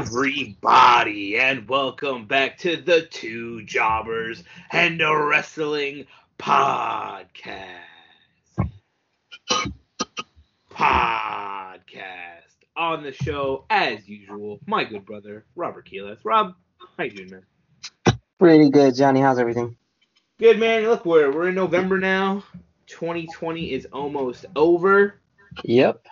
everybody, and welcome back to the Two Jobbers and a Wrestling Podcast. Podcast. On the show, as usual, my good brother, Robert Quiles. Rob, how you doing, man? Pretty good, Johnny. How's everything? Good, man. Look, we're, we're in November now. 2020 is almost over. Yep.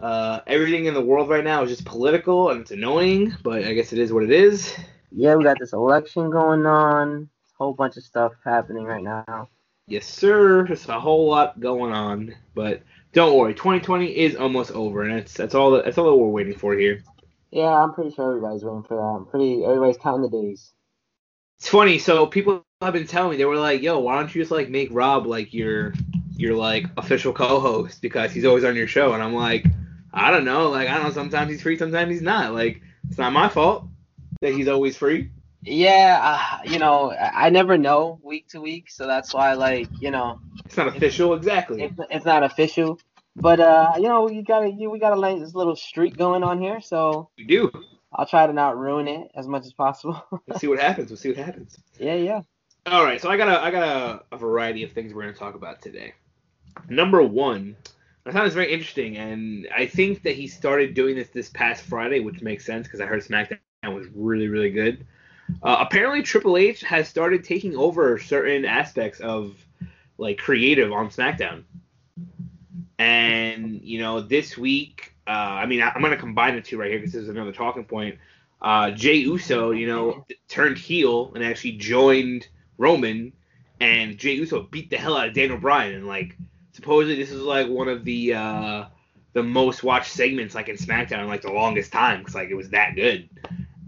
Uh, everything in the world right now is just political and it's annoying, but I guess it is what it is. Yeah, we got this election going on. A whole bunch of stuff happening right now. Yes, sir. Just a whole lot going on, but don't worry, 2020 is almost over, and that's that's all that, that's all that we're waiting for here. Yeah, I'm pretty sure everybody's waiting for that. I'm pretty everybody's counting the days. It's funny. So people have been telling me they were like, "Yo, why don't you just like make Rob like your your like official co-host because he's always on your show?" And I'm like, I don't know. Like I don't know. Sometimes he's free, sometimes he's not. Like it's not my fault that he's always free. Yeah, uh, you know, I never know week to week, so that's why, like, you know, It's not official, exactly. it's, it's not official. But uh, you know, you gotta, you, we got a this little streak going on here, so We do. I'll try to not ruin it as much as possible. Let's see what happens. We'll see what happens. yeah, yeah. All right, so I got a I got a, a variety of things we're going to talk about today. Number one, I found this very interesting, and I think that he started doing this this past Friday, which makes sense because I heard SmackDown was really really good. Uh, apparently, Triple H has started taking over certain aspects of like creative on SmackDown, and you know this week, uh, I mean I, I'm going to combine the two right here because this is another talking point. Uh, Jey Uso, you know, turned heel and actually joined Roman, and Jey Uso beat the hell out of Daniel Bryan, and like supposedly this is like one of the uh, the most watched segments like in SmackDown in like the longest time because like it was that good.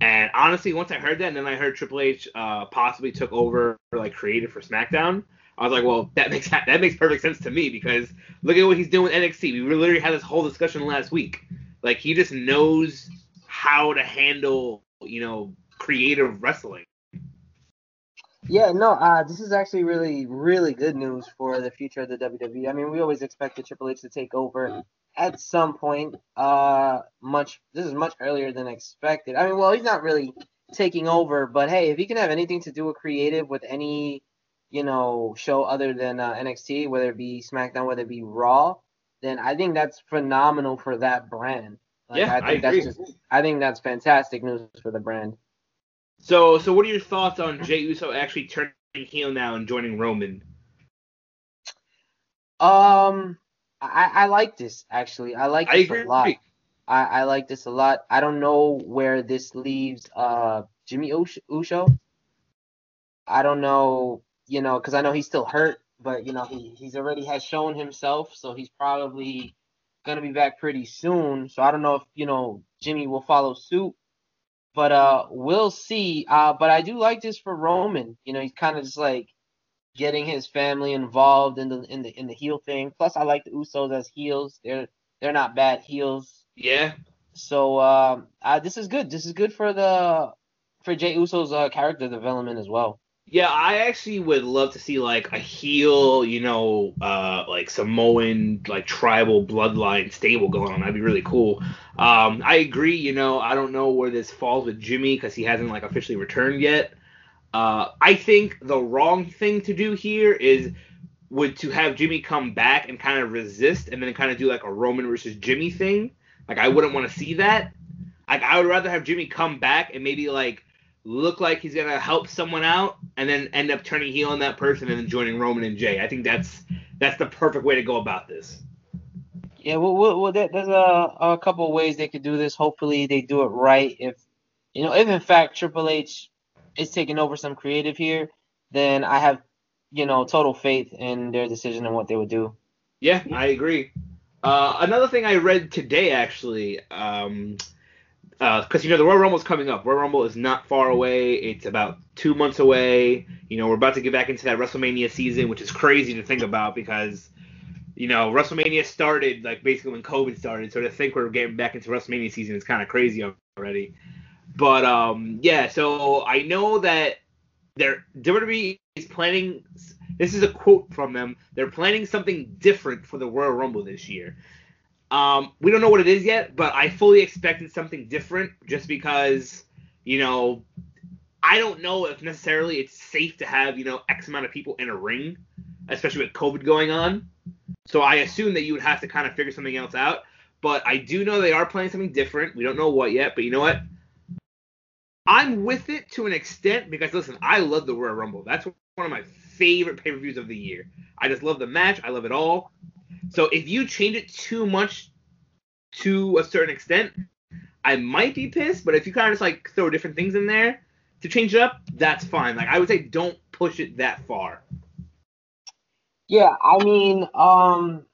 And honestly, once I heard that, and then I heard Triple H uh, possibly took over like creative for SmackDown, I was like, well, that makes that makes perfect sense to me because look at what he's doing with NXT. We literally had this whole discussion last week. Like he just knows how to handle, you know, creative wrestling. Yeah, no, uh, this is actually really, really good news for the future of the WWE. I mean, we always expected Triple H to take over at some point. Uh, much this is much earlier than expected. I mean, well, he's not really taking over, but hey, if he can have anything to do with creative with any, you know, show other than uh, NXT, whether it be SmackDown, whether it be Raw, then I think that's phenomenal for that brand. Like, Yeah, I think I that's just, I think that's fantastic news for the brand. So, so what are your thoughts on Jey Uso actually turning heel now and joining Roman? Um, I, I like this actually. I like I this a lot. I, I like this a lot. I don't know where this leaves uh Jimmy Uso. I don't know, you know, because I know he's still hurt, but you know he he's already has shown himself, so he's probably gonna be back pretty soon. So I don't know if you know Jimmy will follow suit, but uh we'll see. Uh, but I do like this for Roman. You know, he's kind of just like getting his family involved in the in the in the heel thing. Plus, I like the Usos as heels. They're they're not bad heels. Yeah, So um, uh, this is good. This is good for the for Jey Uso's uh, character development as well. Yeah. I actually would love to see like a heel, you know, uh, like Samoan, like tribal bloodline stable going on. That'd be really cool. Um, I agree. You know, I don't know where this falls with Jimmy because he hasn't like officially returned yet. Uh, I think the wrong thing to do here is would to have Jimmy come back and kind of resist and then kind of do like a Roman versus Jimmy thing. Like I wouldn't want to see that. Like I would rather have Jimmy come back and maybe like look like he's gonna help someone out and then end up turning heel on that person and then joining Roman and Jey. I think that's that's the perfect way to go about this. Yeah, well, well, well there, there's a, a couple of ways they could do this. Hopefully, they do it right. If you know, if in fact Triple H is taking over some creative here, then I have you know total faith in their decision and what they would do. Yeah, I agree. Uh, another thing I read today, actually, um, because you know the Royal Rumble's coming up. Royal Rumble is not far away. It's about two months away. You know, we're about to get back into that WrestleMania season, which is crazy to think about because, you know, WrestleMania started like basically when COVID started. So to think we're getting back into WrestleMania season is kind of crazy already. But um, yeah, so I know that they're WWE is planning. This is a quote from them. They're planning something different for the Royal Rumble this year. Um, we don't know what it is yet, but I fully expected something different just because, you know, I don't know if necessarily it's safe to have, you know, X amount of people in a ring, especially with COVID going on. So I assume that you would have to kind of figure something else out. But I do know they are playing something different. We don't know what yet, but you know what? I'm with it to an extent because listen, I love the Royal Rumble. That's one of my favorite pay-per-views of the year. I just love the match. I love it all. So if you change it too much to a certain extent, I might be pissed. But if you kind of just like throw different things in there to change it up, that's fine. Like I would say, don't push it that far. Yeah, I mean, um,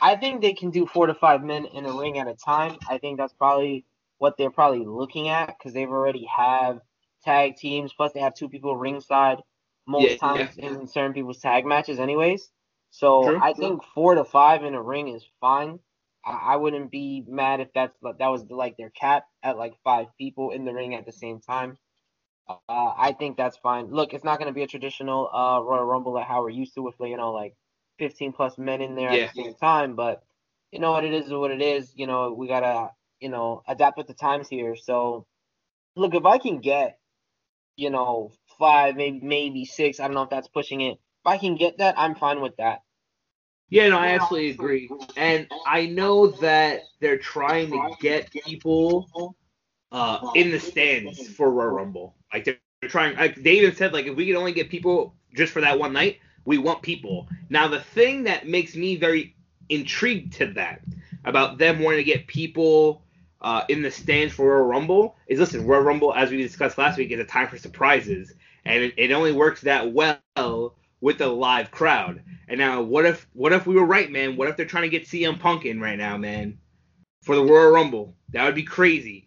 I think they can do four to five men in a ring at a time. I think that's probably what they're probably looking at because they've already have tag teams. Plus, they have two people ringside most yeah, times yeah. in certain people's tag matches, anyways. So true, I true. think four to five in a ring is fine. I, I wouldn't be mad if that's that was like their cap at like five people in the ring at the same time. Uh, I think that's fine. Look, it's not going to be a traditional uh, Royal Rumble like how we're used to with you know like 15 plus men in there yeah. at the same time. But you know what it is, what it is. You know we gotta you know adapt with the times here. So look, if I can get you know five, maybe maybe six, I don't know if that's pushing it. If I can get that, I'm fine with that. Yeah, no, I absolutely agree. And I know that they're trying to get people uh, in the stands for Royal Rumble. Like they're, trying. Like they even said, like if we could only get people just for that one night, we want people. Now, the thing that makes me very intrigued to that about them wanting to get people uh, in the stands for Royal Rumble is listen, Royal Rumble, as we discussed last week, is a time for surprises, and it, it only works that well with a live crowd. And now, what if what if we were right, man? What if they're trying to get CM Punk in right now, man, for the Royal Rumble? That would be crazy.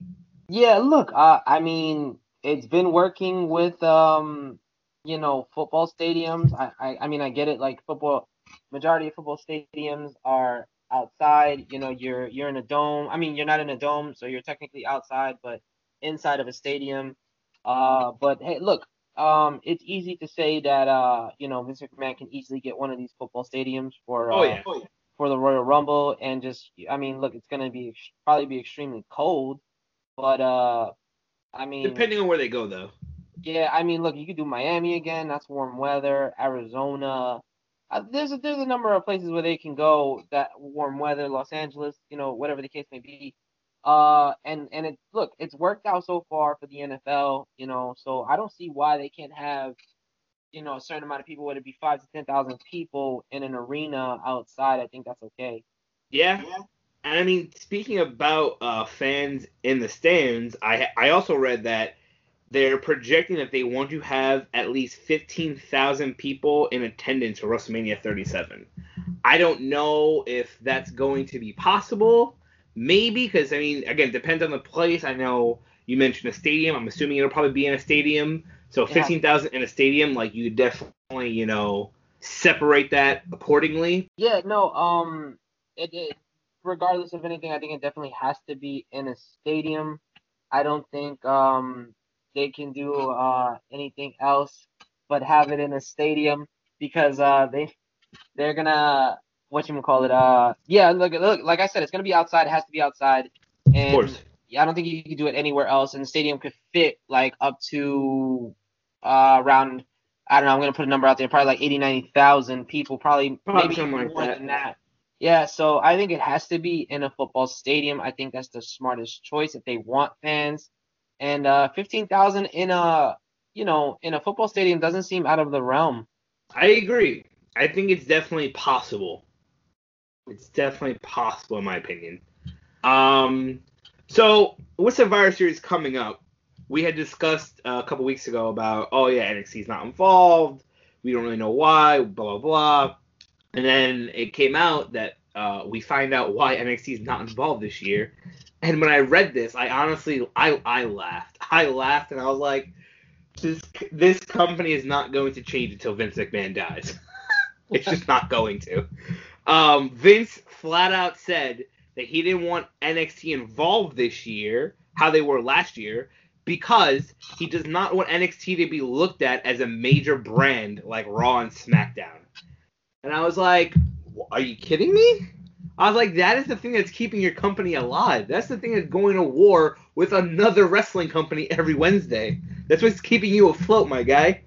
Yeah, look, uh, I mean, it's been working with um you know, football stadiums. I, I, I mean, I get it. Like football, majority of football stadiums are outside. You know, you're you're in a dome. I mean, you're not in a dome, so you're technically outside, but inside of a stadium. Uh, but hey, look, um, it's easy to say that uh, you know, Vince McMahon can easily get one of these football stadiums for uh, oh, yeah. Oh, yeah. for the Royal Rumble, and just, I mean, look, it's gonna be probably be extremely cold, but uh, I mean, depending on where they go, though. Yeah, I mean, look, you could do Miami again. That's warm weather. Arizona. Uh, there's a, there's a number of places where they can go that warm weather. Los Angeles, you know, whatever the case may be. Uh, and and it look, it's worked out so far for the NFL. You know, so I don't see why they can't have, you know, a certain amount of people. Would it be five to ten thousand people in an arena outside? I think that's okay. Yeah. yeah. And I mean, speaking about uh, fans in the stands, I I also read that they're projecting that they want to have at least 15,000 people in attendance for WrestleMania 37. I don't know if that's going to be possible. Maybe, because, I mean, again, depends on the place. I know you mentioned a stadium. I'm assuming it'll probably be in a stadium. So 15,000 in a stadium, like, you definitely, you know, separate that accordingly. Yeah, no, um, it, it regardless of anything, I think it definitely has to be in a stadium. I don't think um they can do uh, anything else but have it in a stadium because uh, they they're gonna what you call it uh yeah look look like I said it's gonna be outside it has to be outside and of course. Yeah, I don't think you can do it anywhere else and the stadium could fit like up to uh, around I don't know I'm gonna put a number out there probably like 80 90,000 people probably, probably maybe more like that. than that. Yeah, so I think it has to be in a football stadium. I think that's the smartest choice if they want fans and uh, fifteen thousand in a you know in a football stadium doesn't seem out of the realm. I agree. I think it's definitely possible. It's definitely possible in my opinion. Um, so with Survivor Series coming up, we had discussed a couple weeks ago about oh yeah NXT's not involved. We don't really know why. Blah blah blah. And then it came out that uh, we find out why NXT is not involved this year, and when I read this, I honestly I I laughed. I laughed and I was like, this this company is not going to change until Vince McMahon dies. it's just not going to. Um, Vince flat out said that he didn't want NXT involved this year, how they were last year, because he does not want NXT to be looked at as a major brand like Raw and SmackDown. And I was like, are you kidding me? I was like, that is the thing that's keeping your company alive. That's the thing that's going to war with another wrestling company every Wednesday. That's what's keeping you afloat, my guy.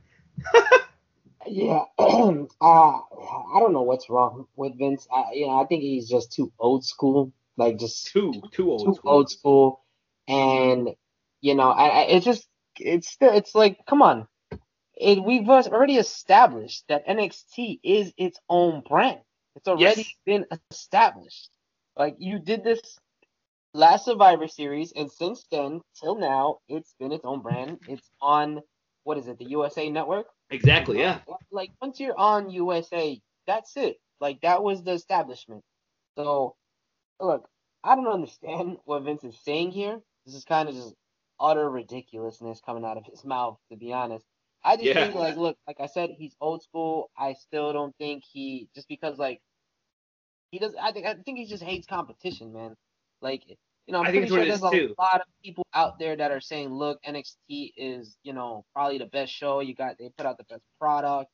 yeah, uh, I don't know what's wrong with Vince. I, you know, I think he's just too old school. Like just too too old too school. old school, and you know, I, I it's just it's still it's like come on, it, we've already established that NXT is its own brand. It's already Yes. been established. Like you did this last Survivor Series, and since then till now, it's been its own brand. It's on what is it, the USA Network? Exactly, uh, yeah. Like once you're on USA, that's it. Like that was the establishment. So look, I don't understand what Vince is saying here. This is kind of just utter ridiculousness coming out of his mouth, to be honest. I just Yeah. think like look, like I said, he's old school. I still don't think he just because like he does I think I think he just hates competition, man. Like you know, I'm I think pretty sure there's a too. lot of people out there that are saying, look, NXT is, you know, probably the best show. You got they put out the best product,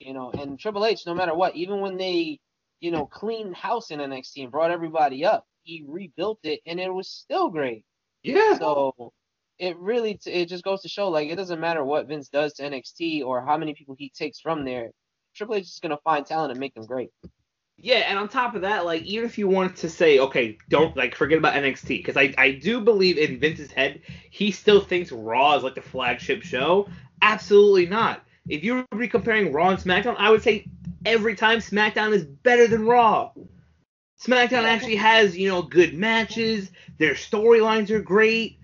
you know, and Triple H, no matter what, even when they, you know, cleaned house in NXT and brought everybody up, he rebuilt it and it was still great. Yeah. So it really it just goes to show like it doesn't matter what Vince does to NXT or how many people he takes from there. Triple H is gonna find talent and make them great. Yeah, and on top of that, like even if you wanted to say, okay, don't like forget about NXT, because I I do believe in Vince's head, he still thinks Raw is like the flagship show. Absolutely not. If you were comparing Raw and SmackDown, I would say every time SmackDown is better than Raw. SmackDown actually has you know good matches. Their storylines are great.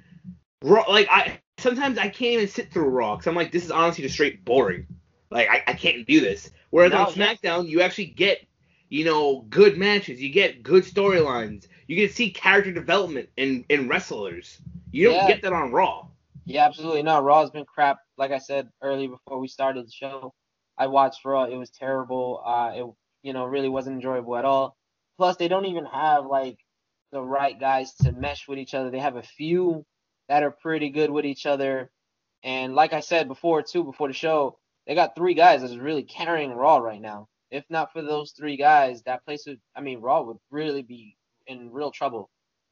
Raw, like I sometimes I can't even sit through Raw because I'm like this is honestly just straight boring. Like I, I can't do this. Whereas No, on SmackDown, you actually get you know, good matches. You get good storylines. You get to see character development in, in wrestlers. You don't Yeah. get that on Raw. Yeah, absolutely not. Raw's been crap. Like I said earlier before we started the show, I watched Raw. It was terrible. Uh, it you know really wasn't enjoyable at all. Plus, they don't even have like the right guys to mesh with each other. They have a few that are pretty good with each other, and like I said before too, before the show, they got three guys that's really carrying Raw right now. If not for those three guys, that place would, I mean, Raw would really be in real trouble.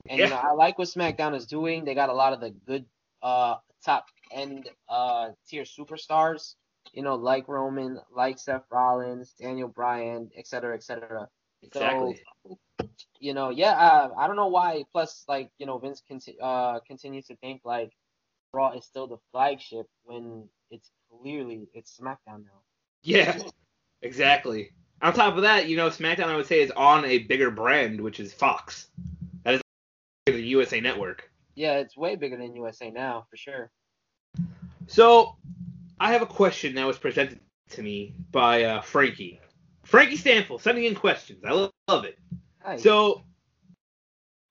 And you know, I like what SmackDown is doing. They got a lot of the good uh top end uh tier superstars, you know, like Roman, like Seth Rollins, Daniel Bryan, et cetera, et cetera. Exactly. You know, yeah, uh, I don't know why. Plus, like, you know, Vince conti- uh continues to think like Raw is still the flagship when it's clearly it's SmackDown now. Yeah, exactly. On top of that, you know, SmackDown I would say is on a bigger brand, which is Fox. That is the USA Network. Yeah, it's way bigger than USA now for sure. So, I have a question that was presented to me by uh, Frankie. Frankie Stanfield sending in questions. I love, love it. Nice. So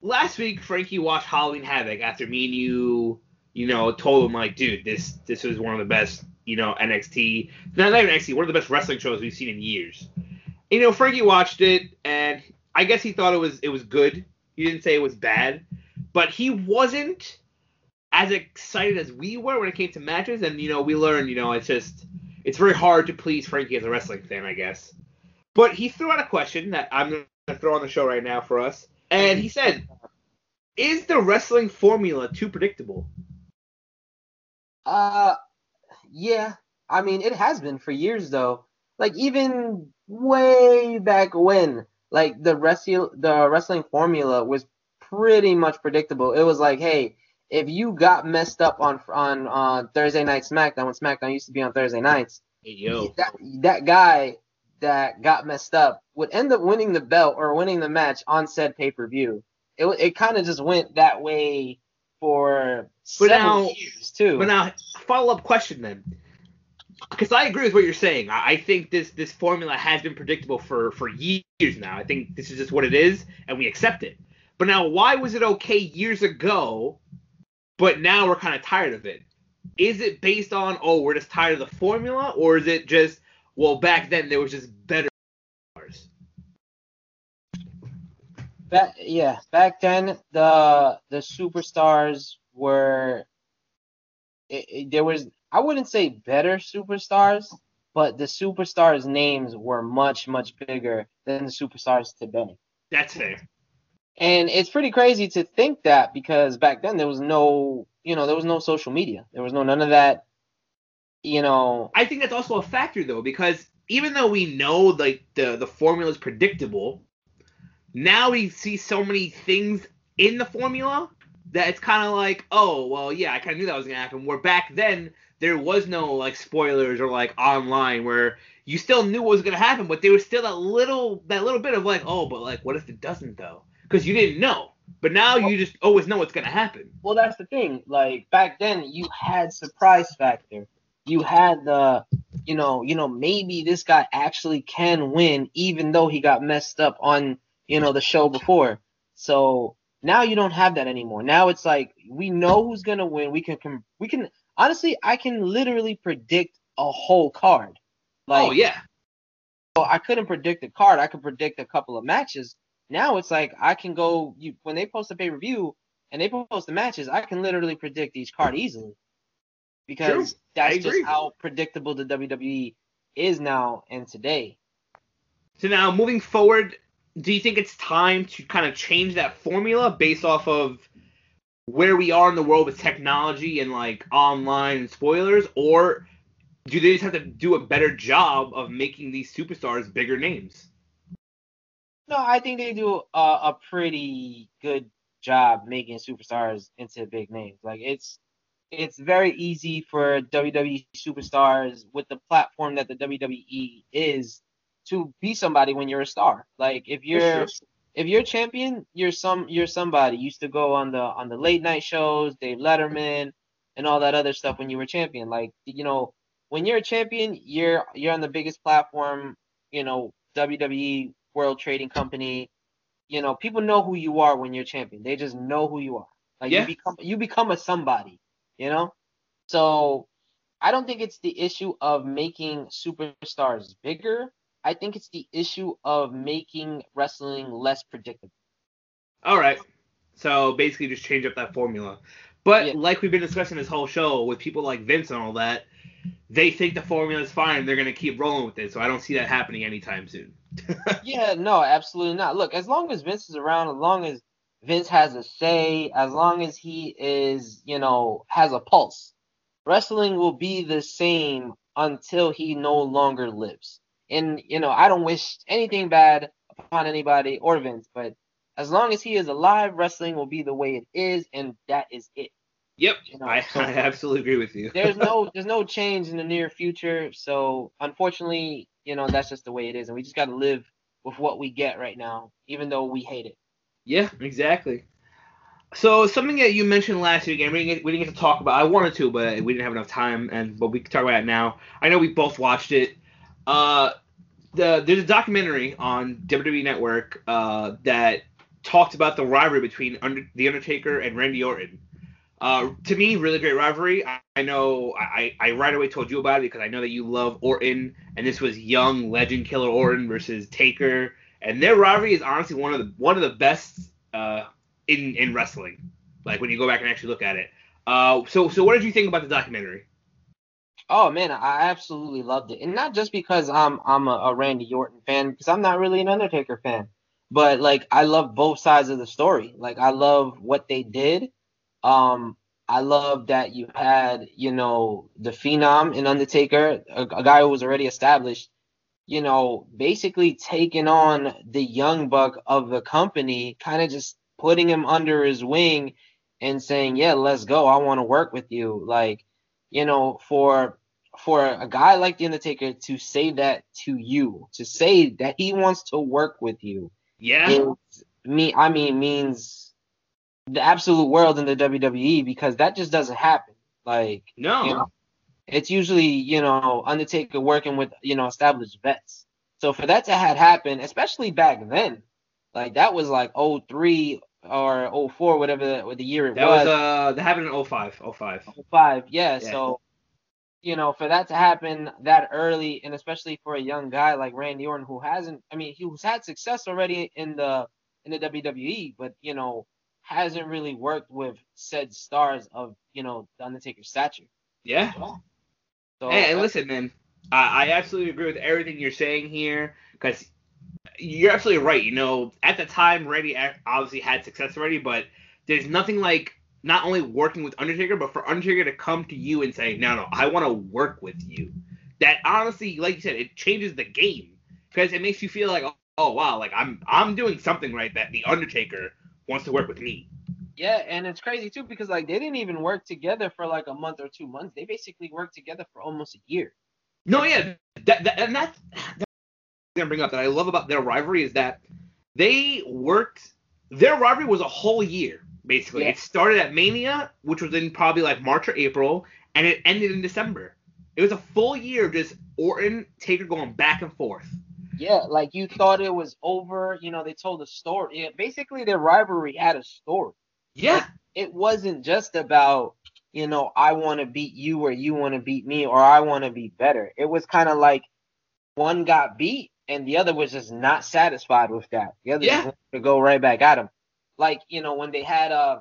last week, Frankie watched Halloween Havoc after me and you, you know, told him like, dude, this this was one of the best, you know, NXT, not, even NXT, one of the best wrestling shows we've seen in years. You know, Frankie watched it, and I guess he thought it was it was good. He didn't say it was bad, but he wasn't as excited as we were when it came to matches. And you know, we learned, you know, it's just it's very hard to please Frankie as a wrestling fan, I guess. But he threw out a question that I'm gonna throw on the show right now for us, and he said, "Is the wrestling formula too predictable?" Uh, yeah. I mean, it has been for years though. Like even way back when, like the wrestle the wrestling formula was pretty much predictable. It was like, hey, if you got messed up on on on Thursday night SmackDown when SmackDown used to be on Thursday nights, Hey, yo, that that guy that got messed up would end up winning the belt or winning the match on said pay per view. It it kind of just went that way for But now- years too. But now, follow up question then, because I agree with what you're saying. I, I think this this formula has been predictable for for years now. I think this is just what it is, and we accept it. But now, why was it okay years ago, but now we're kind of tired of it? Is it based on oh we're just tired of the formula, or is it just well back then there was just better stars? Back, yeah, back then the the superstars were it, it- there was I wouldn't say better superstars, but the superstars' names were much much bigger than the superstars today. That's fair. And it's pretty crazy to think that because back then there was no, you know, there was no social media. There was no none of that. You know, I think that's also a factor though because even though we know like the the formula is predictable, now we see so many things in the formula that it's kind of like, oh, well, yeah, I kind of knew that was gonna happen. Where back then there was no like spoilers or like online where you still knew what was gonna happen, but there was still that little that little bit of like, oh, but like, what if it doesn't though? Because you didn't know. But now you just always know what's gonna happen. Well, that's the thing. Like back then, you had surprise factor. You had the, you know, you know, maybe this guy actually can win, even though he got messed up on, you know, the show before. So now you don't have that anymore. Now it's like we know who's gonna win. We can, can we can honestly, I can literally predict a whole card. Oh, like, oh yeah. So I couldn't predict a card. I could predict a couple of matches. Now it's like I can go. You when they post a pay per view and they post the matches, I can literally predict each card easily because True. that's just how predictable the WWE is now and today. So now moving forward, do you think it's time to kind of change that formula based off of where we are in the world with technology and like online and spoilers, or do they just have to do a better job of making these superstars bigger names? No, I think they do a, a pretty good job making superstars into big names. Like it's it's very easy for WWE superstars with the platform that the WWE is to be somebody when you're a star. Like if you're if you're a champion, you're some you're somebody. You used to go on the on the late night shows, Dave Letterman, and all that other stuff when you were champion. Like you know, when you're a champion, you're you're on the biggest platform. You know, WWE World Trading Company. You know, people know who you are when you're champion. They just know who you are. Like yeah. you become you become a somebody. You know, so I don't think it's the issue of making superstars bigger. I think it's the issue of making wrestling less predictable. All right. So basically, just change up that formula. But yeah. like we've been discussing this whole show with people like Vince and all that, they think the formula is fine. They're gonna keep rolling with it. So I don't see that happening anytime soon. yeah, no, absolutely not. Look, as long as Vince is around, as long as Vince has a say, as long as he is, you know, has a pulse, wrestling will be the same until he no longer lives. And you know, I don't wish anything bad upon anybody or Vince, but as long as he is alive, wrestling will be the way it is, and that is it. Yep, you know, I, so I absolutely agree with you. there's no there's no change in the near future, so unfortunately, you know that's just the way it is, and we just got to live with what we get right now, even though we hate it. Yeah, exactly. So something that you mentioned last week, and we didn't, get, we didn't get to talk about. I wanted to, but we didn't have enough time, and but we can talk about it now. I know we both watched it. Uh, the there's a documentary on WWE Network uh, that talked about the rivalry between Under, the Undertaker and Randy Orton. Uh, to me, really great rivalry. I, I know I, I right away told you about it because I know that you love Orton, and this was young legend killer Orton versus Taker, and their rivalry is honestly one of the one of the best uh, in in wrestling. Like when you go back and actually look at it. Uh, so so what did you think about the documentary? Oh man, I absolutely loved it, and not just because I'm I'm a, a, Randy Orton fan, because I'm not really an Undertaker fan, but like I love both sides of the story. Like I love what they did. Um, I love that you had you know the Phenom in Undertaker, a, a guy who was already established, you know, basically taking on the young buck of the company, kind of just putting him under his wing and saying, "Yeah, let's go. I want to work with you." Like you know, for for a guy like the Undertaker to say that to you, to say that he wants to work with you, yeah, me, I mean, means the absolute world in the WWE because that just doesn't happen. Like, no, you know, it's usually you know Undertaker working with you know established vets. So for that to had happened, especially back then, like that was like 03, or 04, whatever the, the year it that was. That was uh, that happened in 05, 05. 05, yeah, yeah. So, you know, for that to happen that early, and especially for a young guy like Randy Orton, who hasn't, I mean, who's had success already in the in the WWE, but you know, hasn't really worked with said stars of you know the Undertaker's stature. Yeah. So, hey, and listen, man, I, I absolutely agree with everything you're saying here because you're absolutely right. You know, at the time, Randy obviously had success already, but there's nothing like not only working with Undertaker, but for Undertaker to come to you and say, "No, no, I want to work with you." That honestly, like you said, it changes the game because it makes you feel like, oh, oh wow, like I'm I'm doing something right that the Undertaker wants to work with me. Yeah, and it's crazy too because like they didn't even work together for like a month or two months. They basically worked together for almost a year. No, yeah, that, that and that's, that's gonna bring up that I love about their rivalry is that they worked. Their rivalry was a whole year basically. Yeah. It started at Mania, which was in probably like March or April, and it ended in December. It was a full year of just Orton Taker going back and forth. Yeah, like you thought it was over. You know, they told a story. Yeah, basically, their rivalry had a story. Yeah. Like, it wasn't just about, you know, I want to beat you or you want to beat me or I want to be better. It was kind of like one got beat and the other was just not satisfied with that. The other yeah. to go right back at him. Like, you know, when they had uh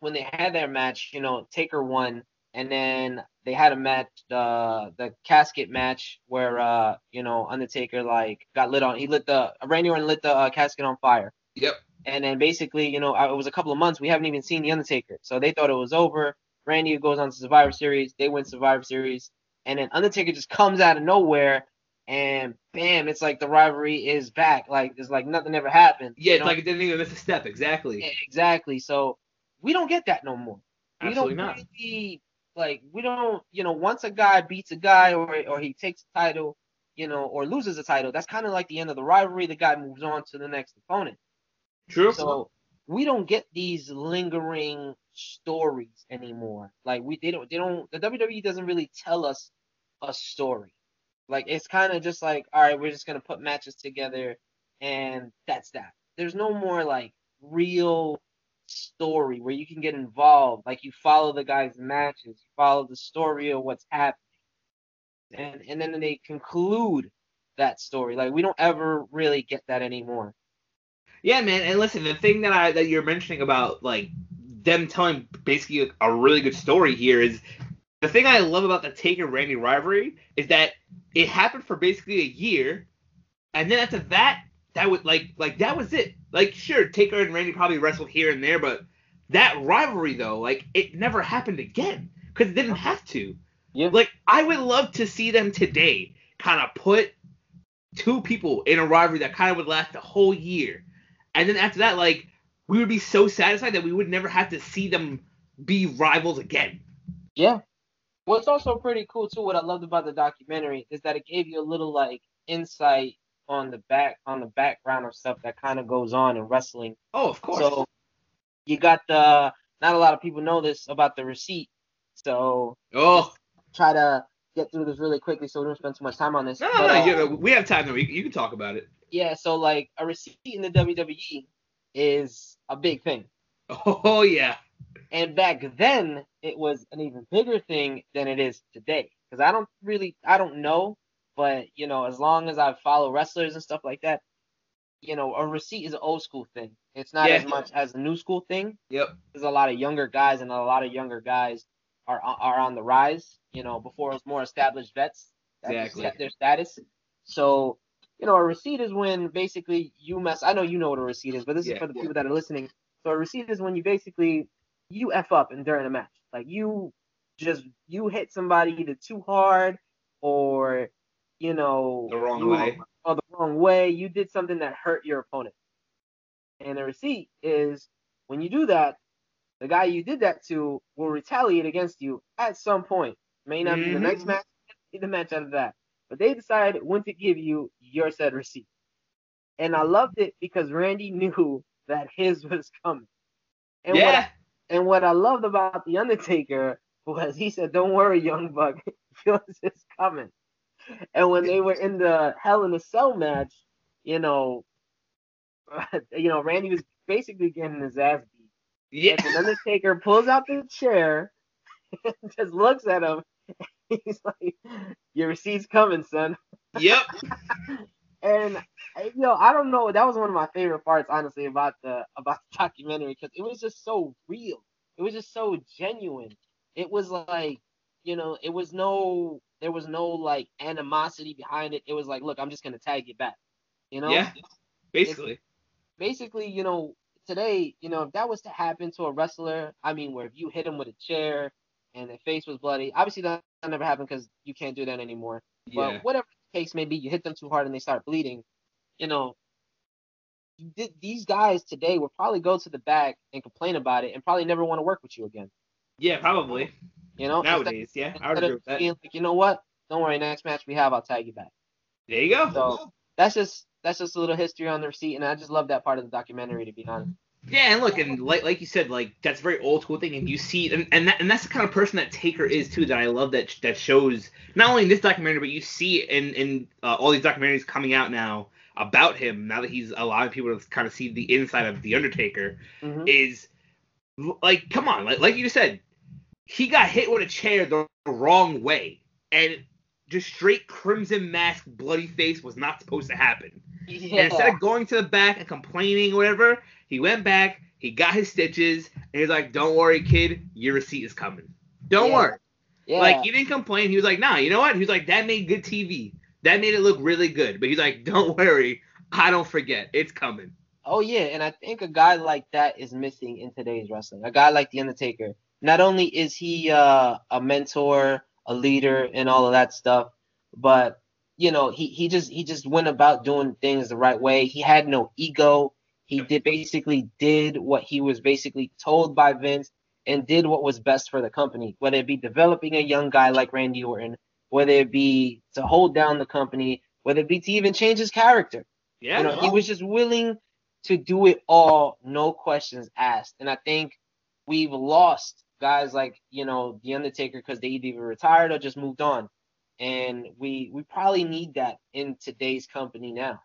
when they had their match, you know, Taker won and then they had a match, uh, the casket match where, uh, you know, Undertaker like got lit on. He lit the Randy Orton lit the uh, casket on fire. Yep. And then basically, you know, it was a couple of months. We haven't even seen the Undertaker, so they thought it was over. Randy goes on to Survivor Series. They win Survivor Series, and then Undertaker just comes out of nowhere, and bam! It's like the rivalry is back. Like it's like nothing ever happened. Yeah, it's know? like it didn't even miss a step. Exactly. Yeah, exactly. So we don't get that no more. Absolutely we don't not. Really, like we don't, you know, once a guy beats a guy or or he takes a title, you know, or loses a title, that's kind of like the end of the rivalry. The guy moves on to the next opponent. True. So we don't get these lingering stories anymore. Like we they don't they don't the WWE doesn't really tell us a story. Like it's kind of just like all right, we're just gonna put matches together and that's that. There's no more like real story where you can get involved. Like you follow the guy's matches, you follow the story of what's happening, and and then they conclude that story. Like we don't ever really get that anymore. Yeah, man. And listen, the thing that I that you're mentioning about like them telling basically a really good story here is the thing I love about the Taker Randy rivalry is that it happened for basically a year, and then after that, that was like like that was it. Like sure, Taker and Randy probably wrestled here and there, but that rivalry though, like it never happened again because it didn't have to. Yeah. Like I would love to see them today kind of put two people in a rivalry that kind of would last a whole year and then after that, like we would be so satisfied that we would never have to see them be rivals again. Yeah. What's also pretty cool too, what I loved about the documentary is that it gave you a little like insight on the back on the background of stuff that kind of goes on in wrestling. Oh, of course. So you got the not a lot of people know this about the receipt. So oh, try to get through this really quickly so we don't spend too much time on this. No, but, no, no, uh, we have time though. You, you can talk about it. Yeah, so like a receipt in the WWE is a big thing. Oh yeah. And back then it was an even bigger thing than it is today. Because I don't really I don't know, but you know, as long as I follow wrestlers and stuff like that, you know, a receipt is an old school thing. It's not yeah. as much as a new school thing. Yep. There's a lot of younger guys and a lot of younger guys are are on the rise. You know, before it was more established vets that exactly. set their status. So, you know, a receipt is when basically you mess. I know you know what a receipt is, but this yeah, is for the people that are listening. So a receipt is when you basically you f up and during a match, like you just you hit somebody either too hard or you know the wrong way or the wrong way. You did something that hurt your opponent. And the receipt is when you do that, the guy you did that to will retaliate against you at some point. May not mm-hmm. be the next mm-hmm. match, the match after that. But they decide when to give you your said receipt. And I loved it because Randy knew that his was coming. And yeah. And what I loved about The Undertaker was he said, Don't worry, young buck, yours is coming. And when they were in the Hell in a Cell match, you know, you know, Randy was basically getting his ass beat. Yeah. And the Undertaker pulls out the chair and just looks at him He's like, your receipt's coming, son. Yep. And you know, I don't know. That was one of my favorite parts, honestly, about the about the documentary because it was just so real. It was just so genuine. It was like, you know, it was no, there was no like animosity behind it. It was like, look, I'm just gonna tag you back. You know? Yeah. Basically. basically, you know, today, you know, if that was to happen to a wrestler, I mean, where if you hit him with a chair and the face was bloody, obviously that never happened because you can't do that anymore. Yeah. But whatever case may be, you hit them too hard and they start bleeding. You know, you did, these guys today will probably go to the back and complain about it and probably never want to work with you again. Yeah, probably. You know, Nowadays, yeah. I would agree with that. being like, you know what? Don't worry, next match we have, I'll tag you back. There you go. So that's just that's just a little history on the receipt, and I just love that part of the documentary, to be honest. Yeah, and look, and like like you said, like that's a very old school thing, and you see, and and, that, and that's the kind of person that Taker is too. That I love that that shows not only in this documentary, but you see in in uh, all these documentaries coming out now about him. Now that he's allowing people to kind of see the inside of the Undertaker, Mhm. is like, come on, like like you said, he got hit with a chair the wrong way, and just straight crimson mask, bloody face was not supposed to happen. Yeah. And instead of going to the back and complaining or whatever, he went back, he got his stitches, and he's like, Don't worry, kid, your receipt is coming. Don't Yeah. worry. yeah. Like, he didn't complain. He was like, Nah, you know what? He was like, That made good TV. That made it look really good. But he's like, Don't worry, I don't forget. It's coming. Oh yeah, and I think a guy like that is missing in today's wrestling. A guy like The Undertaker. Not only is he uh, a mentor, a leader, and all of that stuff, but you know, he, he just he just went about doing things the right way. He had no ego. He did basically did what he was basically told by Vince and did what was best for the company, whether it be developing a young guy like Randy Orton, whether it be to hold down the company, whether it be to even change his character. Yeah. You know, he was just willing to do it all, no questions asked. And I think we've lost guys like, you know, The Undertaker because they either retired or just moved on. And we we probably need that in today's company now.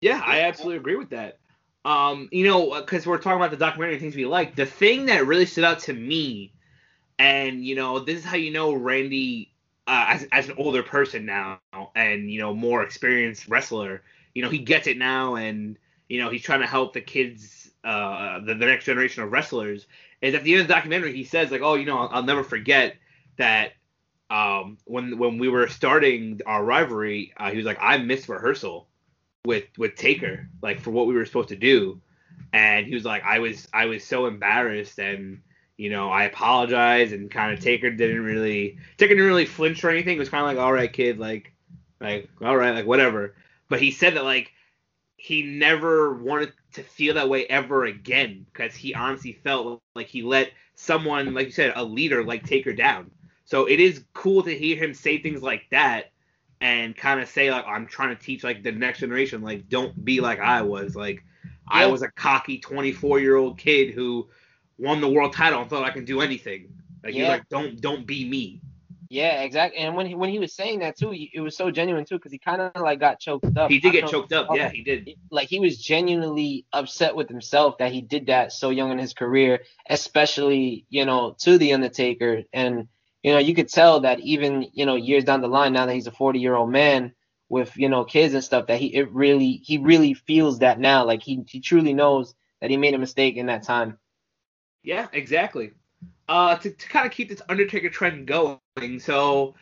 Yeah, I absolutely agree with that. Um, you know, because we're talking about the documentary things we like. The thing that really stood out to me, and you know, this is how you know Randy, uh, as as an older person now, and you know, more experienced wrestler. You know, he gets it now, and you know, he's trying to help the kids, uh, the, the next generation of wrestlers. Is at the end of the documentary, he says like, oh, you know, I'll, I'll never forget that um, when when we were starting our rivalry, uh, he was like, I missed rehearsal with with Taker, like for what we were supposed to do, and he was like, I was I was so embarrassed, and you know, I apologized, and kind of Taker didn't really Taker didn't really flinch or anything. It was kind of like, all right, kid, like like all right, like whatever. But he said that like he never wanted to feel that way ever again because he honestly felt like he let someone, like you said, a leader like Taker down. So it is cool to hear him say things like that and kind of say like I'm trying to teach like the next generation like don't be like I was like I was a cocky 24 year old kid who won the world title and thought I can do anything. Like Yeah. like don't don't be me. Yeah, exactly. And when he when he was saying that too, it was so genuine too because he kind of like got choked up. He did get choked up. Yeah, he did. like he was genuinely upset with himself that he did that so young in his career, especially you know to the Undertaker, and you know you could tell that even you know years down the line now that he's a 40 year old man with you know kids and stuff that he it really he really feels that now like he he truly knows that he made a mistake in that time. Yeah, exactly. Uh, to, to kind of keep this Undertaker trend going, so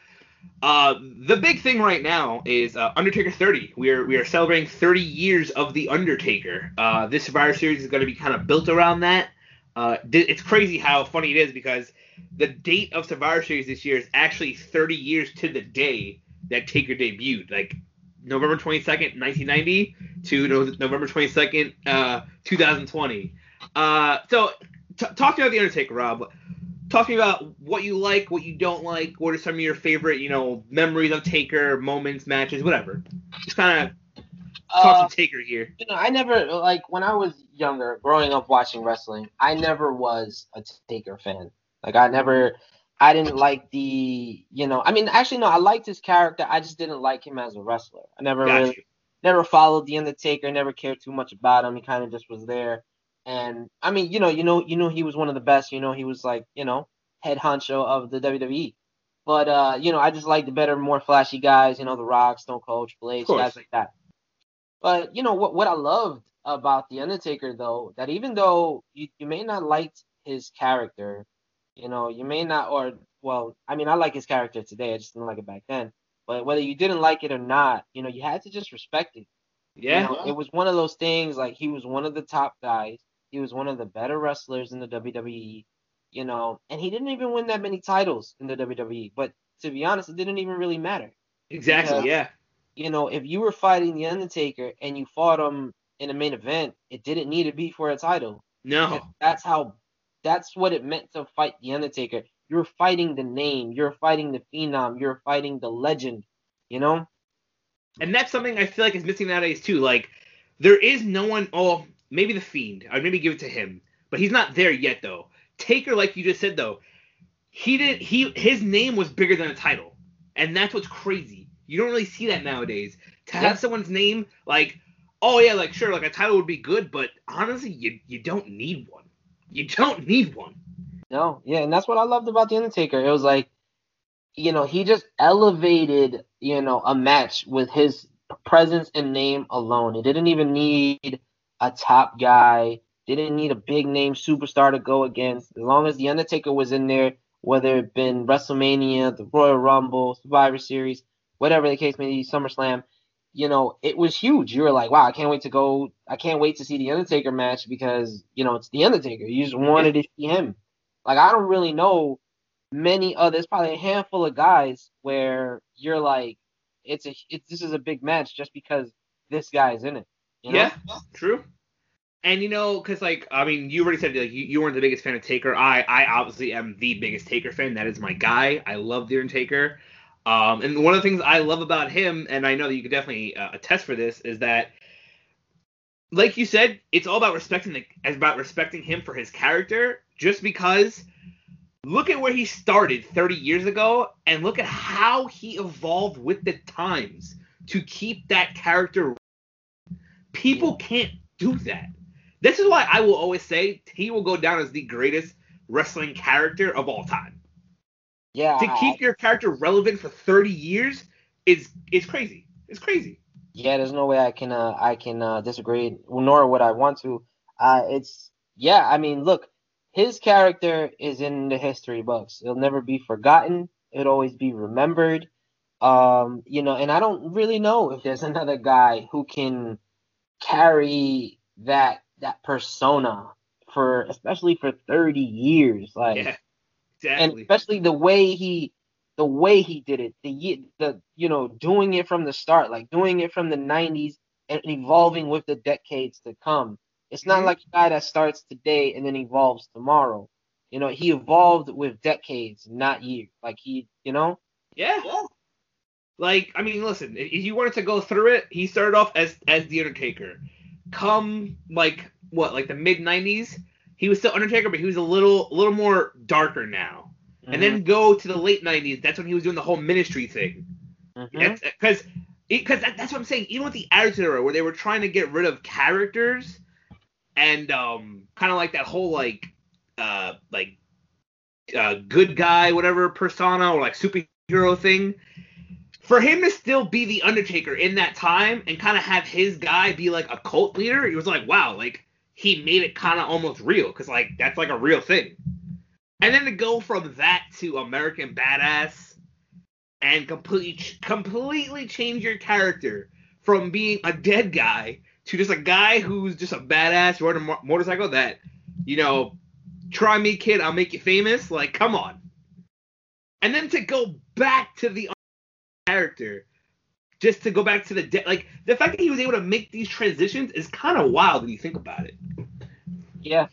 uh, the big thing right now is uh, Undertaker 30. We are we are celebrating 30 years of the Undertaker. Uh, this Survivor Series is going to be kind of built around that. Uh, it's crazy how funny it is because the date of Survivor Series this year is actually 30 years to the day that Taker debuted, like November 22nd, 1990 to no- November 22nd, uh, 2020. Uh, so t- talk about the Undertaker, Rob. Talk to me about what you like, what you don't like. What are some of your favorite, you know, memories of Taker, moments, matches, whatever. Just kind of talk Uh, some Taker here. you know, I never like when I was younger, growing up watching wrestling. I never was a Taker fan. Like I never, I didn't like the, you know, I mean, actually no, I liked his character. I just didn't like him as a wrestler. I never Got really, you. never followed the Undertaker. Never cared too much about him. He kind of just was there. And I mean, you know, you know, you know, he was one of the best. You know, he was like, you know, head honcho of the WWE. But uh, you know, I just like the better, more flashy guys. You know, The Rock, Stone Cold, Triple H, guys like that. But you know what? What I loved about the Undertaker, though, that even though you, you may not like his character, you know, you may not, or well, I mean, I like his character today. I just didn't like it back then. But whether you didn't like it or not, you know, you had to just respect it. Yeah. You know, it was one of those things like he was one of the top guys. He was one of the better wrestlers in the WWE, you know, and he didn't even win that many titles in the WWE. But to be honest, it didn't even really matter. Exactly. Because- Yeah. You know, if you were fighting the Undertaker and you fought him in a main event, it didn't need to be for a title. No. That's how. That's what it meant to fight the Undertaker. You're fighting the name. You're fighting the phenom. You're fighting the legend. You know. And that's something I feel like is missing nowadays too. Like there is no one. Oh, maybe the Fiend. I'd maybe give it to him, but he's not there yet though. Taker, like you just said though, he did. He his name was bigger than a title, and that's what's crazy. You don't really see that nowadays. To have someone's name like, oh yeah, like sure, like a title would be good, but honestly, you you don't need one. You don't need one. No, yeah, and that's what I loved about the Undertaker. It was like, you know, he just elevated, you know, a match with his presence and name alone. It didn't even need a top guy. Didn't need a big name superstar to go against. As long as the Undertaker was in there, whether it been WrestleMania, the Royal Rumble, Survivor Series, whatever the case may be, SummerSlam, you know, it was huge. You were like, wow, I can't wait to go. I can't wait to see the Undertaker match because you know it's the Undertaker. You just wanted to see him. Like I don't really know many other. There's probably a handful of guys where you're like, it's a it's this is a big match just because this guy is in it. You know? Yeah, true. And you know, because like I mean, you already said like you, you weren't the biggest fan of Taker. I I obviously am the biggest Taker fan. That is my guy. I love the Taker. Um, and one of the things I love about him, and I know that you could definitely uh, attest for this, is that, like you said, it's all about respecting the, about respecting him for his character. Just because, look at where he started 30 years ago, and look at how he evolved with the times to keep that character. People can't do that. This is why I will always say he will go down as the greatest wrestling character of all time. Yeah. To keep your character relevant for 30 years is is crazy. It's crazy. Yeah, there's no way I can uh, I can uh, disagree, nor would I want to. Uh, it's yeah, I mean, look, his character is in the history books. It'll never be forgotten. It'll always be remembered. Um, you know, and I don't really know if there's another guy who can carry that that persona for especially for 30 years. Like yeah. and especially the way he the way he did it the the you know doing it from the start like doing it from the 90s and evolving with the decades to come it's not Mhm. like a guy that starts today and then evolves tomorrow you know he evolved with decades not years like he you know Yeah. Like, I mean, listen, if you wanted to go through it, he started off as as the Undertaker. Come like what, like the mid '90s, he was still Undertaker, but he was a little a little more darker now. And then go to the late '90s. That's when he was doing the whole ministry thing. Because because that, that's what I'm saying. Even with the Attitude Era, where they were trying to get rid of characters and um kind of like that whole like uh like uh good guy whatever persona or like superhero thing. For him to still be the Undertaker in that time and kind of have his guy be like a cult leader, it was like wow, like he made it kind of almost real because like that's like a real thing. And then to go from that to American Badass and completely completely change your character from being a dead guy to just a guy who's just a badass riding a mo- motorcycle that you know try me kid I'll make you famous like come on and then to go back to the character just to go back to the de- like the fact that he was able to make these transitions is kind of wild when you think about it Yeah.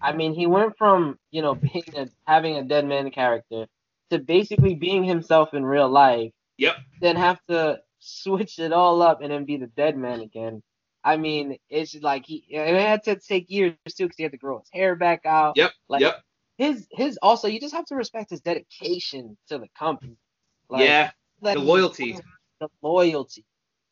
I mean, he went from, you know, being a, having a dead man character to basically being himself in real life, yep then have to switch it all up and then be the dead man again. I mean, it's like he and it had to take years too because he had to grow his hair back out. yep Like yep his his also you just have to respect his dedication to the company. Like, yeah that the loyalty. done, the loyalty,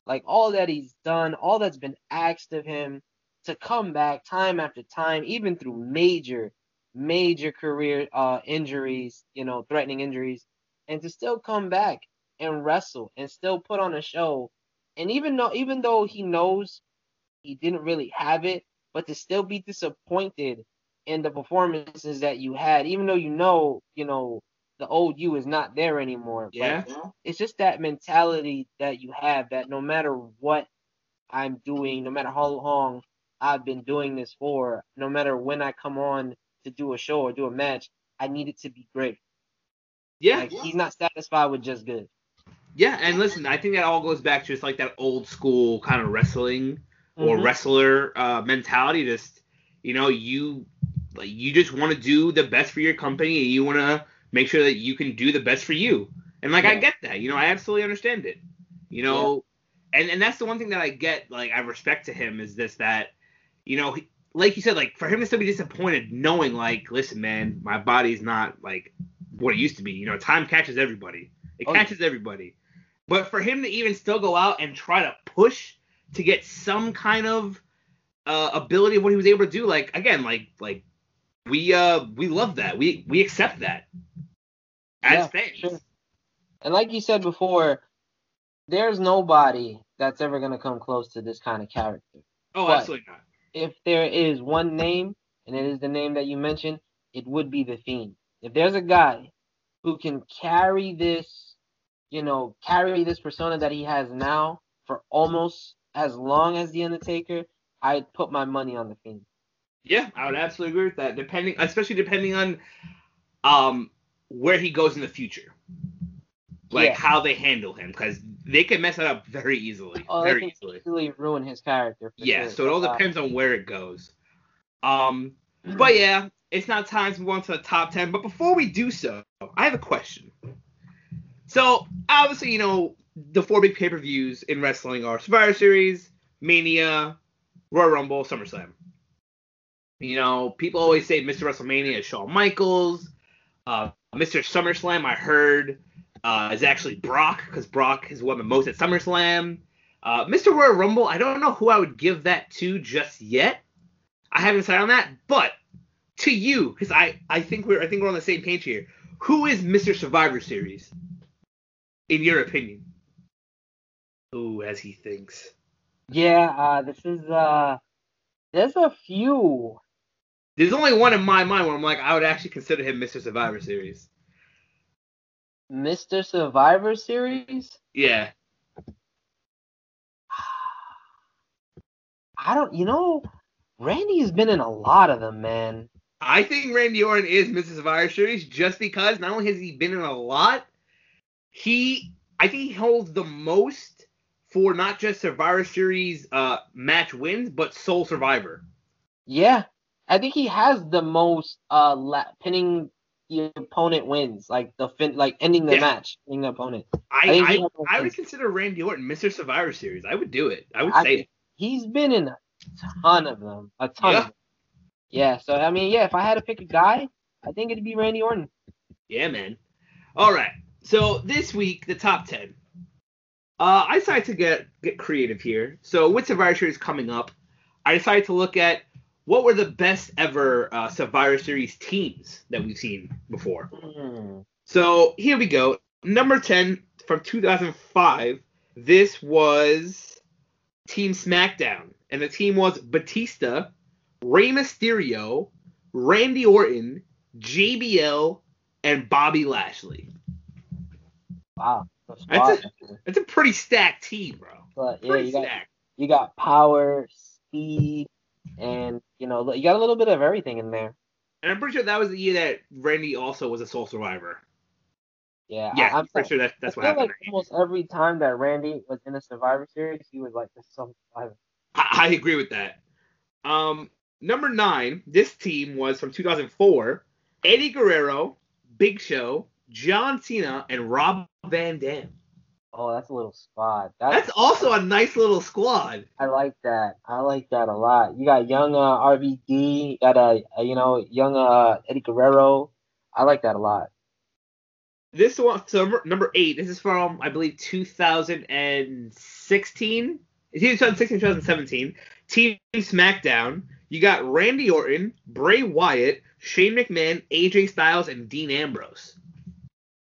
like all that he's done, all that's been asked of him to come back time after time, even through major, major career uh, injuries, you know, threatening injuries, and to still come back and wrestle and still put on a show. And even though, even though he knows he didn't really have it, but to still be disappointed in the performances that you had, even though you know, you know, the old you is not there anymore. Yeah. it's just that mentality that you have that no matter what I'm doing, no matter how long I've been doing this for, no matter when I come on to do a show or do a match, I need it to be great. Yeah, Like he's not satisfied with just good. yeah, and listen, I think that all goes back to just like that old school kind of wrestling or Mhm. wrestler uh, mentality. Just you know, you like you just want to do the best for your company, and you want to make sure that you can do the best for you. And like I get that, you know, I absolutely understand it. You know, and and that's the one thing that I get, like I respect to him is this that, you know, he, like you said, like for him to still be disappointed, knowing like, listen, man, my body's not like what it used to be. You know, time catches everybody. It Oh, yeah. catches everybody. But for him to even still go out and try to push to get some kind of uh, ability of what he was able to do, like again, like like we uh we love that. We we accept that as Yeah, sure. And like you said before, there's nobody that's ever gonna come close to this kind of character. Oh, But- absolutely not. If there is one name, and it is the name that you mentioned, it would be the Fiend. If there's a guy who can carry this, you know, carry this persona that he has now for almost as long as the Undertaker, I'd put my money on the Fiend. Yeah, I would absolutely agree with that. Depending, especially depending on um where he goes in the future, like Yeah. how they handle him, because they can mess it up very easily, Oh, they very can easily. easily ruin his character. Yeah, sure. so it all depends on where it goes. Um, but yeah, it's not time to move on to the top ten. But before we do so, I have a question. So obviously, you know, the four big pay per views in wrestling are Survivor Series, Mania, Royal Rumble, SummerSlam. You know, people always say Mr. WrestleMania is Shawn Michaels. Uh, Mr. SummerSlam, I heard, uh, is actually Brock because Brock has won the most at SummerSlam. Uh, Mr. Royal Rumble, I don't know who I would give that to just yet. I haven't decided on that, but to you, because I, I think we're I think we're on the same page here. Who is Mr. Survivor Series, in your opinion? Ooh, as he thinks. Yeah, uh, this is uh, there's a few. There's only one in my mind where I'm like, I would actually consider him Mr. Survivor Series. Mr. Survivor Series. Yeah. I don't, you know, Randy has been in a lot of them, man. I think Randy Orton is Mr. Survivor Series just because not only has he been in a lot, he I think he holds the most for not just Survivor Series uh, match wins, but sole survivor. Yeah, I think he has the most uh la- pinning the opponent wins, like the fin, like ending the Yeah. match, ending the opponent. I think I, I, would consider Randy Orton Mr. Survivor Series. I would do it. I would I say it. He's been in a ton of them, a ton Yeah. of them. Yeah, so I mean, yeah, if I had to pick a guy, I think it'd be Randy Orton. Yeah, man. All right. So this week, the top ten. Uh, I decided to get get creative here. So with Survivor Series coming up, I decided to look at what were the best ever uh, Survivor Series teams that we've seen before. Hmm. So here we go. Number 10 from 2005. This was Team SmackDown. And the team was Batista, Rey Mysterio, Randy Orton, JBL, and Bobby Lashley. Wow. the That's squad. That's a pretty stacked team, bro. But yeah, Pretty you got stacked. you got power, speed, and you know you got a little bit of everything in there. And I'm pretty sure that was the year that Randy also was a sole survivor. Yeah, Yeah, I, I'm pretty sure that, that's I what happened. like almost every time that Randy was in a Survivor Series, he was like the some survivor. I, I agree with that. Um, number nine, this team was from 2004. Eddie Guerrero, Big Show, John Cena, and Rob Van Dam. Oh, that's a little squad. That's, That's also a nice little squad. I like that. I like that a lot. You got young uh, RVD, you got a uh, you know young uh, Eddie Guerrero. I like that a lot. This one, so number, number eight, this is from, I believe, 2016. It's 2016 2017. Team SmackDown. You got Randy Orton, Bray Wyatt, Shane McMahon, AJ Styles, and Dean Ambrose.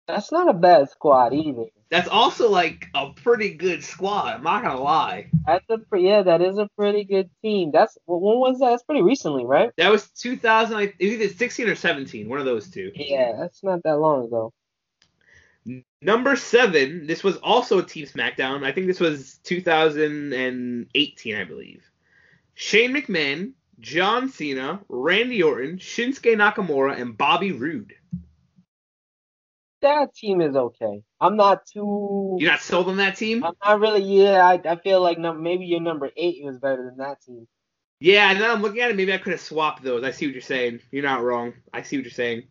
That's not a bad squad either. That's also like a pretty good squad. I'm not gonna lie. That's a yeah, that is a pretty good team. That's when was that? That's pretty recently, right? That was 2000. It was either 16 or 17. One of those two. Yeah, that's not that long ago. Number seven, this was also a Team SmackDown. I think this was 2018, I believe. Shane McMahon, John Cena, Randy Orton, Shinsuke Nakamura, and Bobby Roode. That team is okay. I'm not too. You're not sold on that team? I'm not really. Yeah, I, I feel like num- maybe your number eight was better than that team. Yeah, and now I'm looking at it. Maybe I could have swapped those. I see what you're saying. You're not wrong. I see what you're saying.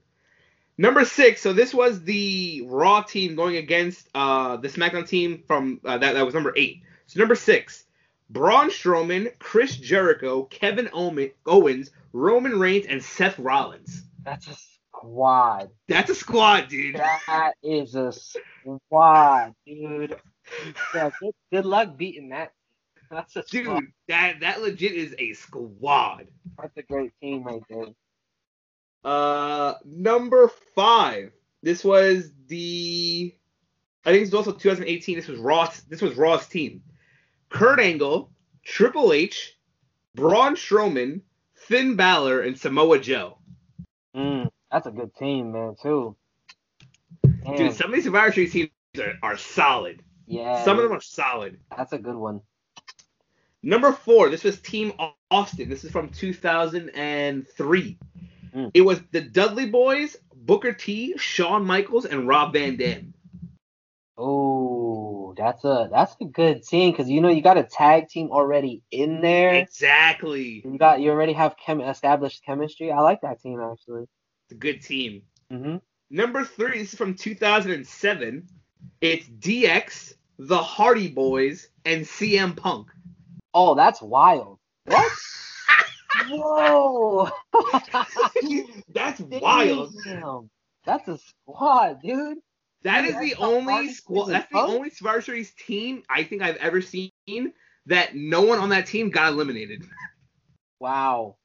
Number six. So this was the Raw team going against uh, the SmackDown team from uh, that. That was number eight. So number six. Braun Strowman, Chris Jericho, Kevin Owens, Roman Reigns, and Seth Rollins. That's a squad. That's a squad, dude. That is a squad, dude. Yeah, good, good luck beating that. That's a dude. Squad. That that legit is a squad. That's a great team right there. Uh, number five. This was the. I think it's also 2018. This was Raw's. This was Raw's team. Kurt Angle, Triple H, Braun Strowman, Finn Balor, and Samoa Joe. Mm, that's a good team, man, too. Damn. Dude, some of these Survivor Series teams are, are solid. Yeah. Some of them are solid. That's a good one. Number four, this was Team Austin. This is from 2003. Mm. It was the Dudley Boys, Booker T, Shawn Michaels, and Rob Van Dam. Oh, that's a that's a good team because you know you got a tag team already in there. Exactly. You got you already have chem established chemistry. I like that team actually. It's a good team. Mm-hmm. Number three, this is from 2007. It's DX, the Hardy Boys, and CM Punk. Oh, that's wild. What? Whoa. that's wild. That's a squad, dude. That Dude, is the only squad. That's the only Survivor Series team I think I've ever seen that no one on that team got eliminated. Wow.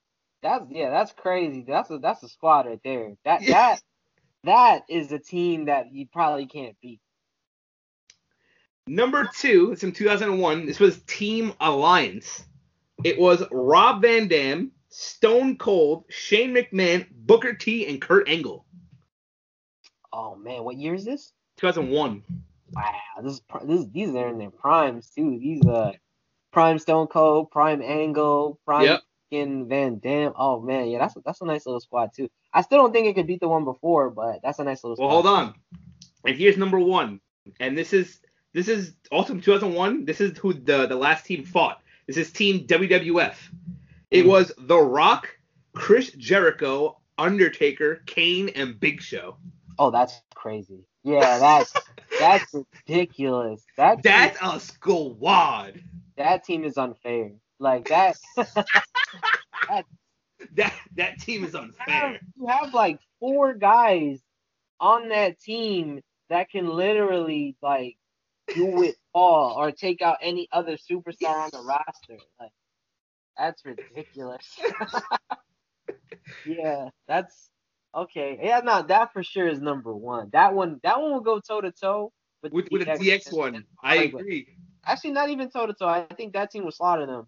That's yeah, that's crazy. That's a that's a squad right there. That that that is a team that you probably can't beat. Number two, it's from 2001. This was Team Alliance. It was Rob Van Dam, Stone Cold, Shane McMahon, Booker T, and Kurt Angle. Oh man, what year is this? 2001. Wow, this is this these are in their primes too. These uh prime Stone Cold, prime Angle, prime Yep. Van Dam. Oh man, yeah, that's a, that's a nice little squad too. I still don't think it could beat the one before, but that's a nice little Well, squad. hold on. And here's number one. And this is this is also 2001. This is who the the last team fought. This is Team WWF. It Hmm. was The Rock, Chris Jericho, Undertaker, Kane, and Big Show. Oh, that's crazy. Yeah, that's that's ridiculous. That That's a squad. that team is unfair. Like that. That that team is unfair. you have like four guys on that team that can literally like do it all or take out any other superstar on the roster. Like that's ridiculous. yeah, that's okay. Yeah, no, that for sure is number one. That one, that one will go toe to toe with With a DX. DX one. I agree. Actually, not even toe to toe. I think that team will slaughter them.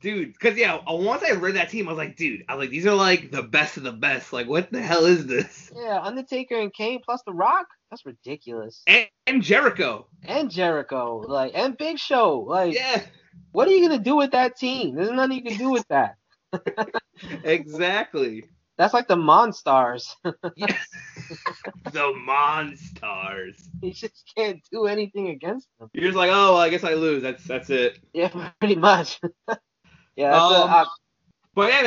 Dude, because yeah, uh, once I read that team, I was like, dude, I was like, these are like the best of the best. Like, what the hell is this? Yeah, Undertaker and Kane plus The Rock. That's ridiculous. And, and Jericho. And Jericho, like, and Big Show, like. Yeah, What are you gonna do with that team? There's nothing you can do with that. exactly. That's like the Monstars. Yeah. the Monstars. you just can't do anything against them. You're just like, oh, well, I guess I lose. That's that's it. Yeah, pretty much. Yeah, that's Um, a, uh, But yeah,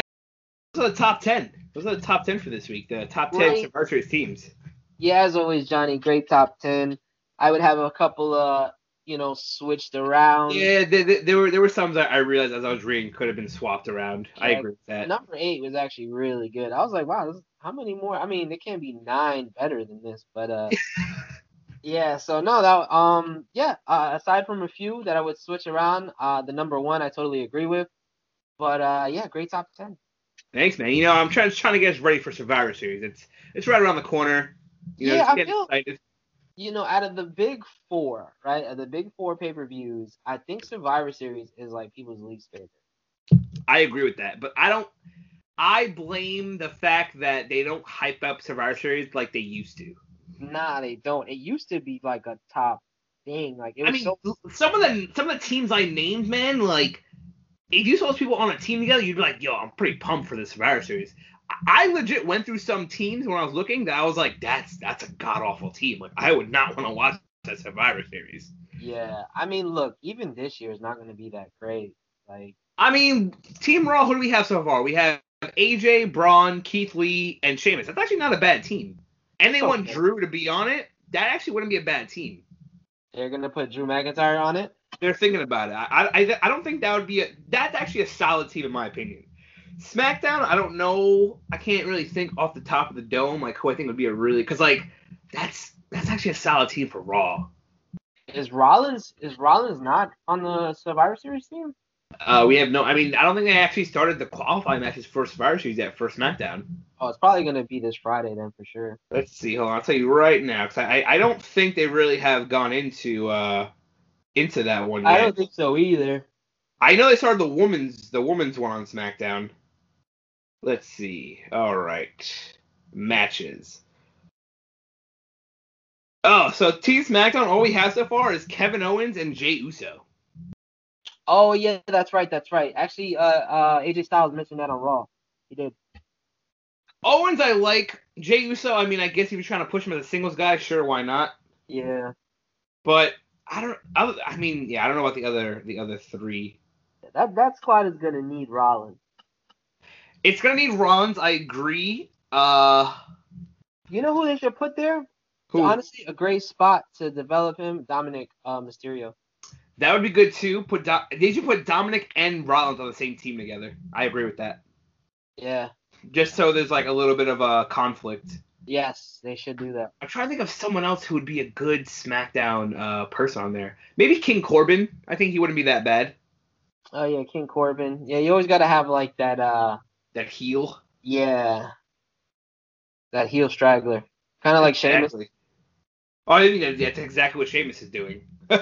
those are the top ten. Those are the top ten for this week. The top ten Right. Survivor teams. yeah, as always, Johnny, great top ten. I would have a couple of you know, switched around. Yeah, there, there, were there were some that I realized as I was reading could have been swapped around. I agree with that. Number eight was actually really good. I was like, wow, this, how many more? I mean, there can't be nine better than this, but uh, yeah. So no, that um, yeah. Uh, aside from a few that I would switch around, uh, the number one I totally agree with, but uh, yeah, great top ten. Thanks, man. You know, I'm trying trying to get us ready for Survivor Series. It's it's right around the corner. You know, Yeah, I getting feel- excited. You know, out of the big four, right? Of the big four pay per views, I think Survivor Series is like people's least favorite. I agree with that, but I don't. I blame the fact that they don't hype up Survivor Series like they used to. Nah, they don't. It used to be like a top thing. Like it was I mean, so some of the some of the teams I named, man, like if you saw those people on a team together, you'd be like, yo, I'm pretty pumped for this Survivor Series. I legit went through some teams when I was looking that I was like, that's that's a god awful team. Like I would not want to watch that Survivor Series. yeah. I mean, look, even this year is not going to be that great. Like I mean, Team Raw, who do we have so far? We have AJ, Braun, Keith Lee, and Sheamus. That's actually not a bad team. And they It's want. Drew to be on it. That actually wouldn't be a bad team. they're gonna put Drew McIntyre on it. They're thinking about it. I, I, I don't think that would be a. That's actually a solid team in my opinion. SmackDown, I don't know. I can't really think off the top of the dome like who I think would be a really because like that's that's actually a solid team for Raw. Is Rollins is Rollins not on the Survivor Series team? Uh, we have no. I mean, I don't think they actually started the qualifying matches for Survivor Series at first SmackDown. Oh, it's probably gonna be this Friday then for sure. Let's see. Hold on. I'll tell you right now because I, I don't think they really have gone into uh into that one yet. I don't think so either. I know they started the woman's the woman's one on SmackDown. Let's see. All right, matches. Oh, so Team SmackDown, all we have so far is Kevin Owens and Jey Uso. Oh yeah, that's right, that's right. Actually, uh, uh, AJ Styles mentioned that on Raw. He did. Owens, I like. Jey Uso, I mean, I guess he you're trying to push him as a singles guy, sure, why not? Yeah. But I don't. I, I mean, yeah, I don't know about the other the other three. That that squad is gonna need Rollins. It's gonna need Rollins. I agree. Uh, You know who they should put there? who? Honestly, a great spot to develop him, Dominic uh, Mysterio. That would be good too. Put Do- they should put Dominic and Rollins on the same team together. I agree with that. Yeah. Just so there's like a little bit of a conflict. Yes, they should do that. I'm trying to think of someone else who would be a good SmackDown uh, person on there. Maybe King Corbin. I think he wouldn't be that bad. Oh yeah, King Corbin. Yeah, you always gotta have like that. Uh, That heel. yeah, that heel straggler, kind of like Sheamus. Oh, I think that's exactly what Sheamus is doing.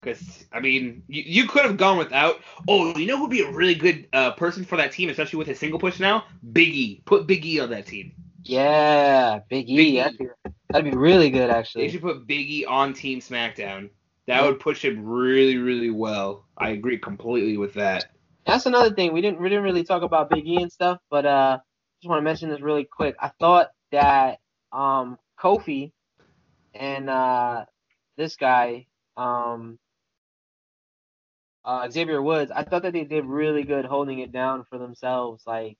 Because I mean, you, you could have gone without. Oh, you know who'd be a really good uh, person for that team, especially with his single push now? Big E. Put Big E on that team. Yeah, Big E. Big E. That'd, be, that'd be really good actually. They should put Big E on Team SmackDown. That would push him really, really well. I agree completely with that. That's another thing we didn't we didn't really talk about Big E and stuff, but uh, just want to mention this really quick. I thought that um Kofi and uh this guy um uh Xavier Woods, I thought that they did really good holding it down for themselves, like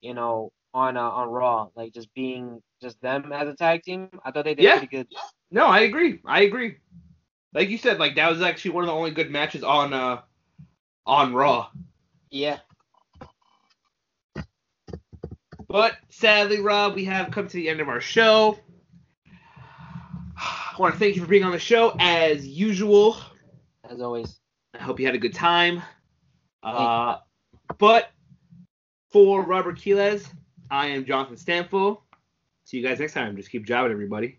you know on uh, on Raw, like just being just them as a tag team. I thought they did Yeah. pretty good. No, I agree. I agree. Like you said, like that was actually one of the only good matches on uh on Raw. Yeah. But sadly, Rob, we have come to the end of our show. I want to thank you for being on the show as usual. As always. I hope you had a good time. Uh, but for Robert Quiles, I am Jonathan Stanfill. See you guys next time. Just keep jobbing, everybody.